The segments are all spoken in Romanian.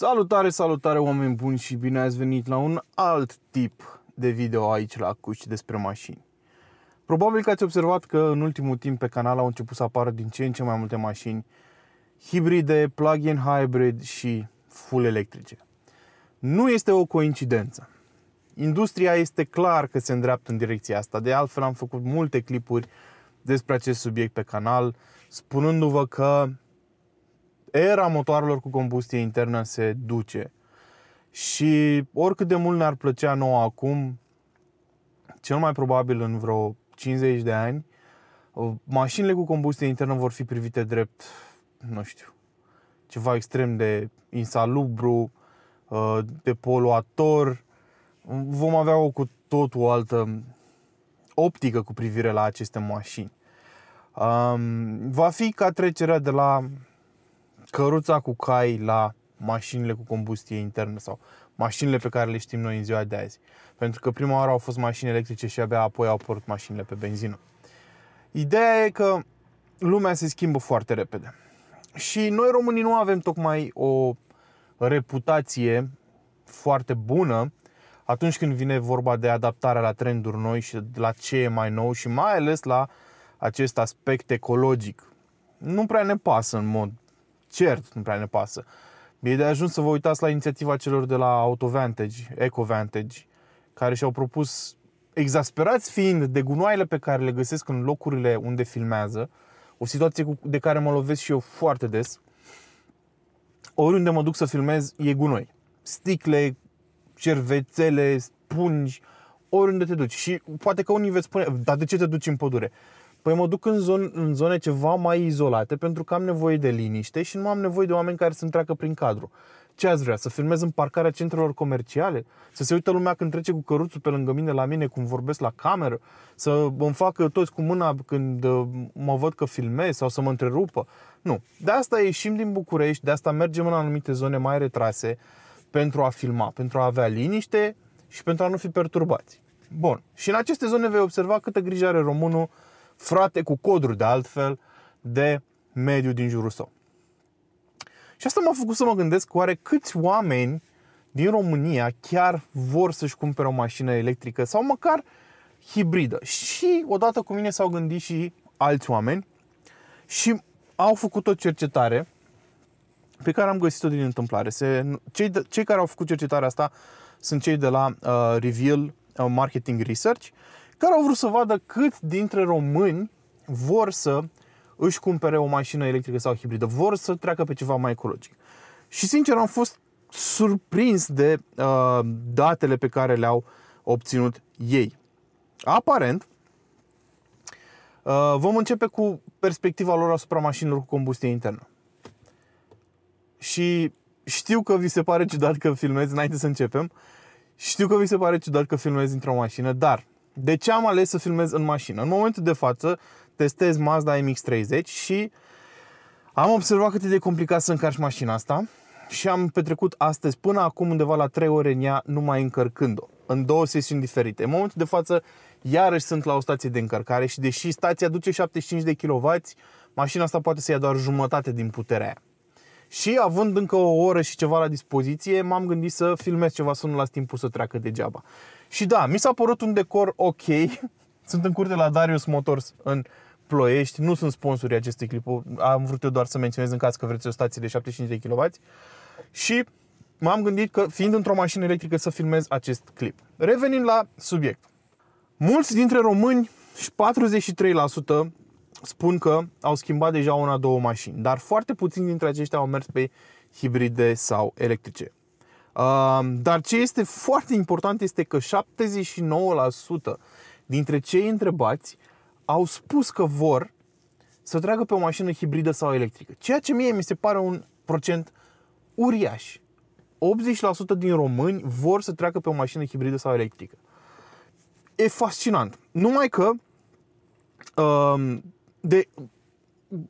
Salutare, salutare oameni buni și bine ați venit la un alt tip de video aici la Cuci despre mașini. Probabil că ați observat că în ultimul timp pe canal au început să apară din ce în ce mai multe mașini hibride, plug-in hybrid și full electrice. Nu este o coincidență. Industria este clar că se îndreaptă în direcția asta. De altfel am făcut multe clipuri despre acest subiect pe canal, spunându-vă că era motoarelor cu combustie internă se duce. Și oricât de mult ne-ar plăcea nouă acum, cel mai probabil în vreo 50 de ani, mașinile cu combustie internă vor fi privite drept, nu știu, ceva extrem de insalubru, uh, de poluator. Vom avea o cu totul o altă optică cu privire la aceste mașini. Um, va fi ca trecerea de la căruța cu cai la mașinile cu combustie internă sau mașinile pe care le știm noi în ziua de azi. Pentru că prima oară au fost mașini electrice și abia apoi au apărut mașinile pe benzină. Ideea e că lumea se schimbă foarte repede. Și noi românii nu avem tocmai o reputație foarte bună atunci când vine vorba de adaptarea la trenduri noi și la ce e mai nou și mai ales la acest aspect ecologic. Nu prea ne pasă în mod cert, nu prea ne pasă. E de ajuns să vă uitați la inițiativa celor de la AutoVantage, EcoVantage, care și-au propus, exasperați fiind de gunoaiele pe care le găsesc în locurile unde filmează, o situație de care mă lovesc și eu foarte des, oriunde mă duc să filmez e gunoi. Sticle, cervețele, spungi, oriunde te duci. Și poate că unii veți spune, dar de ce te duci în pădure? Păi mă duc în zone, în zone ceva mai izolate pentru că am nevoie de liniște și nu am nevoie de oameni care să-mi treacă prin cadru. Ce ați vrea? Să filmez în parcarea centrelor comerciale? Să se uită lumea când trece cu căruțul pe lângă mine la mine, cum vorbesc la cameră? Să îmi facă toți cu mâna când uh, mă văd că filmez sau să mă întrerupă? Nu. De asta ieșim din București, de asta mergem în anumite zone mai retrase pentru a filma, pentru a avea liniște și pentru a nu fi perturbați. Bun. Și în aceste zone vei observa câtă grijă are românul frate cu coduri de altfel de mediu din jurul său. Și asta m-a făcut să mă gândesc oare câți oameni din România chiar vor să-și cumpere o mașină electrică sau măcar hibridă. Și odată cu mine s-au gândit și alți oameni și au făcut o cercetare pe care am găsit-o din întâmplare. Se, cei, de, cei care au făcut cercetarea asta sunt cei de la uh, Reveal uh, Marketing Research care au vrut să vadă cât dintre români vor să își cumpere o mașină electrică sau hibridă, vor să treacă pe ceva mai ecologic. Și sincer am fost surprins de uh, datele pe care le-au obținut ei. Aparent, uh, vom începe cu perspectiva lor asupra mașinilor cu combustie internă. Și știu că vi se pare ciudat că filmezi înainte să începem. Știu că vi se pare ciudat că filmezi într-o mașină, dar de ce am ales să filmez în mașină? În momentul de față testez Mazda MX-30 și am observat cât e de complicat să încarci mașina asta și am petrecut astăzi până acum undeva la 3 ore în ea numai încărcând-o, în două sesiuni diferite. În momentul de față iarăși sunt la o stație de încărcare și deși stația duce 75 de kW, mașina asta poate să ia doar jumătate din puterea aia. Și având încă o oră și ceva la dispoziție, m-am gândit să filmez ceva să nu las timpul să treacă degeaba. Și da, mi s-a părut un decor ok. Sunt în curte la Darius Motors în Ploiești. Nu sunt sponsorii acestui clip. Am vrut eu doar să menționez în caz că vreți o stație de 75 de kW. Și m-am gândit că, fiind într-o mașină electrică, să filmez acest clip. Revenind la subiect. Mulți dintre români, și 43%, spun că au schimbat deja una, două mașini, dar foarte puțini dintre aceștia au mers pe hibride sau electrice. Dar ce este foarte important este că 79% dintre cei întrebați au spus că vor să treacă pe o mașină hibridă sau electrică. Ceea ce mie mi se pare un procent uriaș. 80% din români vor să treacă pe o mașină hibridă sau electrică. E fascinant. Numai că de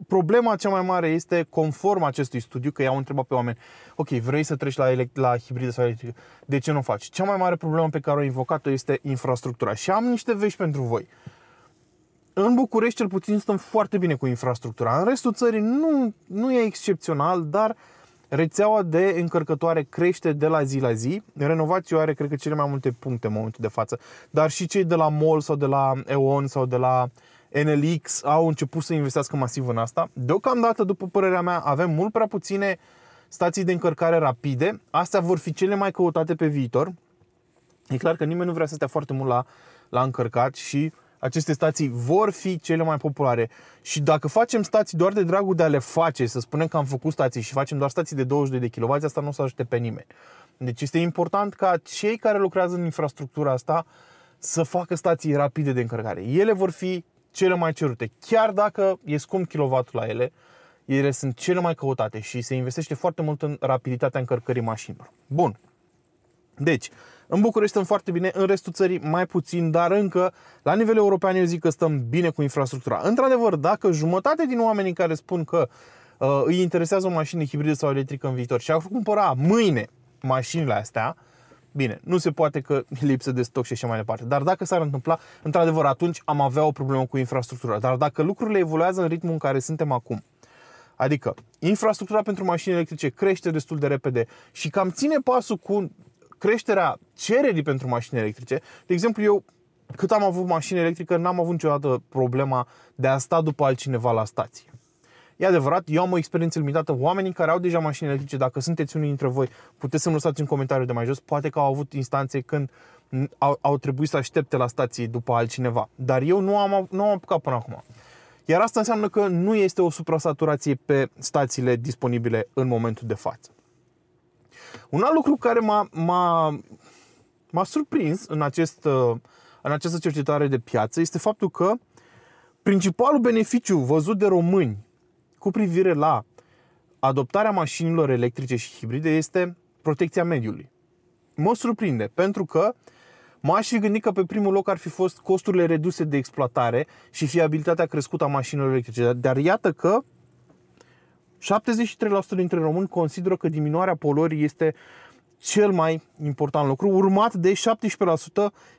problema cea mai mare este, conform acestui studiu, că i-au întrebat pe oameni, ok, vrei să treci la, elect- la hibridă sau electrică, de ce nu faci? Cea mai mare problemă pe care o invocat-o este infrastructura. Și am niște vești pentru voi. În București, cel puțin, stăm foarte bine cu infrastructura. În restul țării nu, nu e excepțional, dar rețeaua de încărcătoare crește de la zi la zi. Renovația are, cred că, cele mai multe puncte în momentul de față. Dar și cei de la MOL sau de la EON sau de la NLX au început să investească masiv în asta. Deocamdată, după părerea mea, avem mult prea puține stații de încărcare rapide. Astea vor fi cele mai căutate pe viitor. E clar că nimeni nu vrea să stea foarte mult la, la încărcat și aceste stații vor fi cele mai populare. Și dacă facem stații doar de dragul de a le face, să spunem că am făcut stații și facem doar stații de 22 de kW, asta nu o să ajute pe nimeni. Deci este important ca cei care lucrează în infrastructura asta să facă stații rapide de încărcare. Ele vor fi cele mai cerute. Chiar dacă e scump kilovatul la ele, ele sunt cele mai căutate și se investește foarte mult în rapiditatea încărcării mașinilor. Bun. Deci, în București stăm foarte bine, în restul țării mai puțin, dar încă la nivel european eu zic că stăm bine cu infrastructura. Într-adevăr, dacă jumătate din oamenii care spun că uh, îi interesează o mașină hibridă sau electrică în viitor și ar cumpăra mâine mașinile astea, Bine, nu se poate că lipsă de stoc și așa mai departe. Dar dacă s-ar întâmpla, într-adevăr, atunci am avea o problemă cu infrastructura. Dar dacă lucrurile evoluează în ritmul în care suntem acum, adică infrastructura pentru mașini electrice crește destul de repede și cam ține pasul cu creșterea cererii pentru mașini electrice. De exemplu, eu cât am avut mașini electrică, n-am avut niciodată problema de a sta după altcineva la stație. E adevărat, eu am o experiență limitată. Oamenii care au deja mașini electrice, dacă sunteți unii dintre voi, puteți să-mi lăsați în comentariu de mai jos. Poate că au avut instanțe când au, au trebuit să aștepte la stație după altcineva. Dar eu nu am, nu am apucat până acum. Iar asta înseamnă că nu este o suprasaturație pe stațiile disponibile în momentul de față. Un alt lucru care m-a, m-a, m-a surprins în, acest, în această cercetare de piață este faptul că principalul beneficiu văzut de români cu privire la adoptarea mașinilor electrice și hibride este protecția mediului. Mă surprinde, pentru că m-aș fi gândit că pe primul loc ar fi fost costurile reduse de exploatare și fiabilitatea crescută a mașinilor electrice. Dar iată că 73% dintre români consideră că diminuarea poluării este cel mai important lucru, urmat de 17%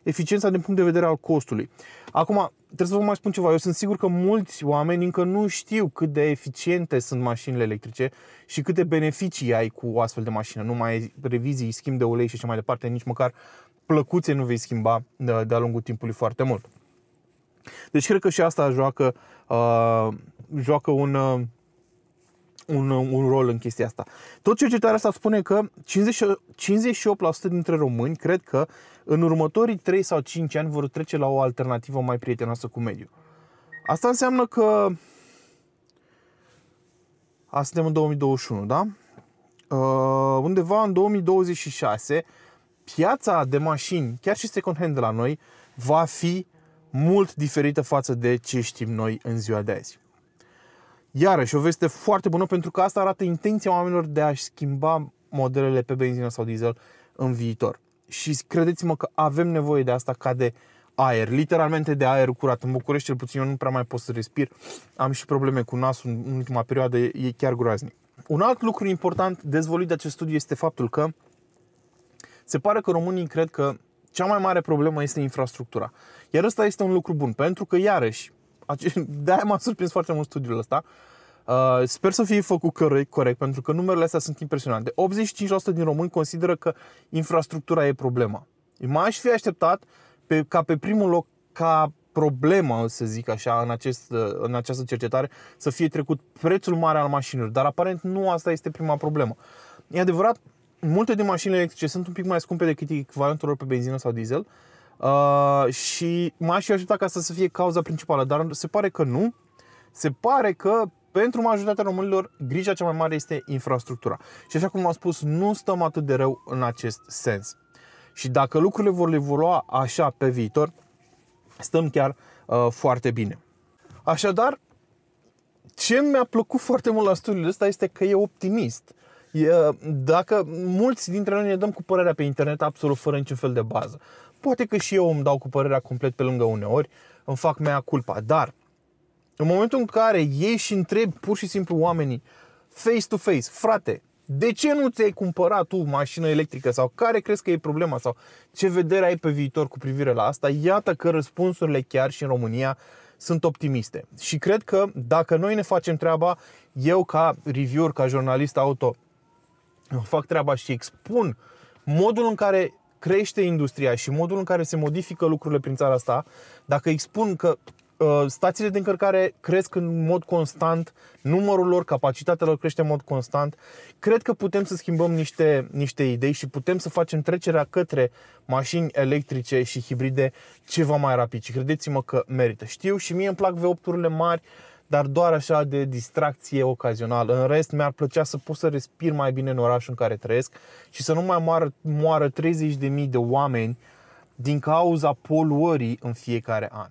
eficiența din punct de vedere al costului. Acum, trebuie să vă mai spun ceva. Eu sunt sigur că mulți oameni încă nu știu cât de eficiente sunt mașinile electrice și câte beneficii ai cu o astfel de mașină. Nu mai ai revizii, schimb de ulei și așa mai departe, nici măcar plăcuțe nu vei schimba de-a lungul timpului foarte mult. Deci cred că și asta joacă, uh, joacă un, uh, un, un rol în chestia asta. Tot cercetarea asta spune că 50, 58% dintre români cred că în următorii 3 sau 5 ani vor trece la o alternativă mai prietenoasă cu mediul. Asta înseamnă că Asta suntem în 2021, da? Uh, undeva în 2026 piața de mașini, chiar și second hand de la noi, va fi mult diferită față de ce știm noi în ziua de azi. Iarăși, o veste foarte bună pentru că asta arată intenția oamenilor de a-și schimba modelele pe benzină sau diesel în viitor. Și credeți-mă că avem nevoie de asta ca de aer, literalmente de aer curat. În București, cel puțin, eu nu prea mai pot să respir. Am și probleme cu nasul în ultima perioadă, e chiar groaznic. Un alt lucru important dezvolit de acest studiu este faptul că se pare că românii cred că cea mai mare problemă este infrastructura. Iar ăsta este un lucru bun, pentru că, iarăși, de-aia m-a surprins foarte mult studiul ăsta. Uh, sper să fie făcut corect, corect, pentru că numerele astea sunt impresionante. 85% din români consideră că infrastructura e problema. M-aș fi așteptat pe, ca pe primul loc, ca problemă, să zic așa, în, acest, uh, în această cercetare, să fie trecut prețul mare al mașinilor. Dar aparent nu asta este prima problemă. E adevărat, multe din mașinile electrice sunt un pic mai scumpe decât echivalentul lor pe benzină sau diesel, Uh, și m-aș fi ajutat ca asta să fie cauza principală, dar se pare că nu. Se pare că pentru majoritatea românilor grija cea mai mare este infrastructura. Și așa cum am spus, nu stăm atât de rău în acest sens. Și dacă lucrurile vor evolua așa pe viitor, stăm chiar uh, foarte bine. Așadar, ce mi-a plăcut foarte mult la studiul ăsta este că e optimist. E, dacă mulți dintre noi ne dăm cu părerea pe internet absolut fără niciun fel de bază. Poate că și eu îmi dau cu părerea complet pe lângă uneori, îmi fac mea culpa, dar în momentul în care ieși și întrebi pur și simplu oamenii face to face, frate, de ce nu ți-ai cumpărat tu mașină electrică sau care crezi că e problema sau ce vedere ai pe viitor cu privire la asta, iată că răspunsurile chiar și în România sunt optimiste. Și cred că dacă noi ne facem treaba, eu ca reviewer, ca jurnalist auto, fac treaba și expun modul în care crește industria și modul în care se modifică lucrurile prin țara asta, dacă expun că uh, stațiile de încărcare cresc în mod constant, numărul lor, capacitatea lor crește în mod constant, cred că putem să schimbăm niște, niște idei și putem să facem trecerea către mașini electrice și hibride ceva mai rapid. Și credeți-mă că merită. Știu și mie îmi plac V8-urile mari, dar doar așa de distracție ocazională. În rest, mi-ar plăcea să pot să respir mai bine în orașul în care trăiesc și să nu mai moară, moară 30.000 de oameni din cauza poluării în fiecare an.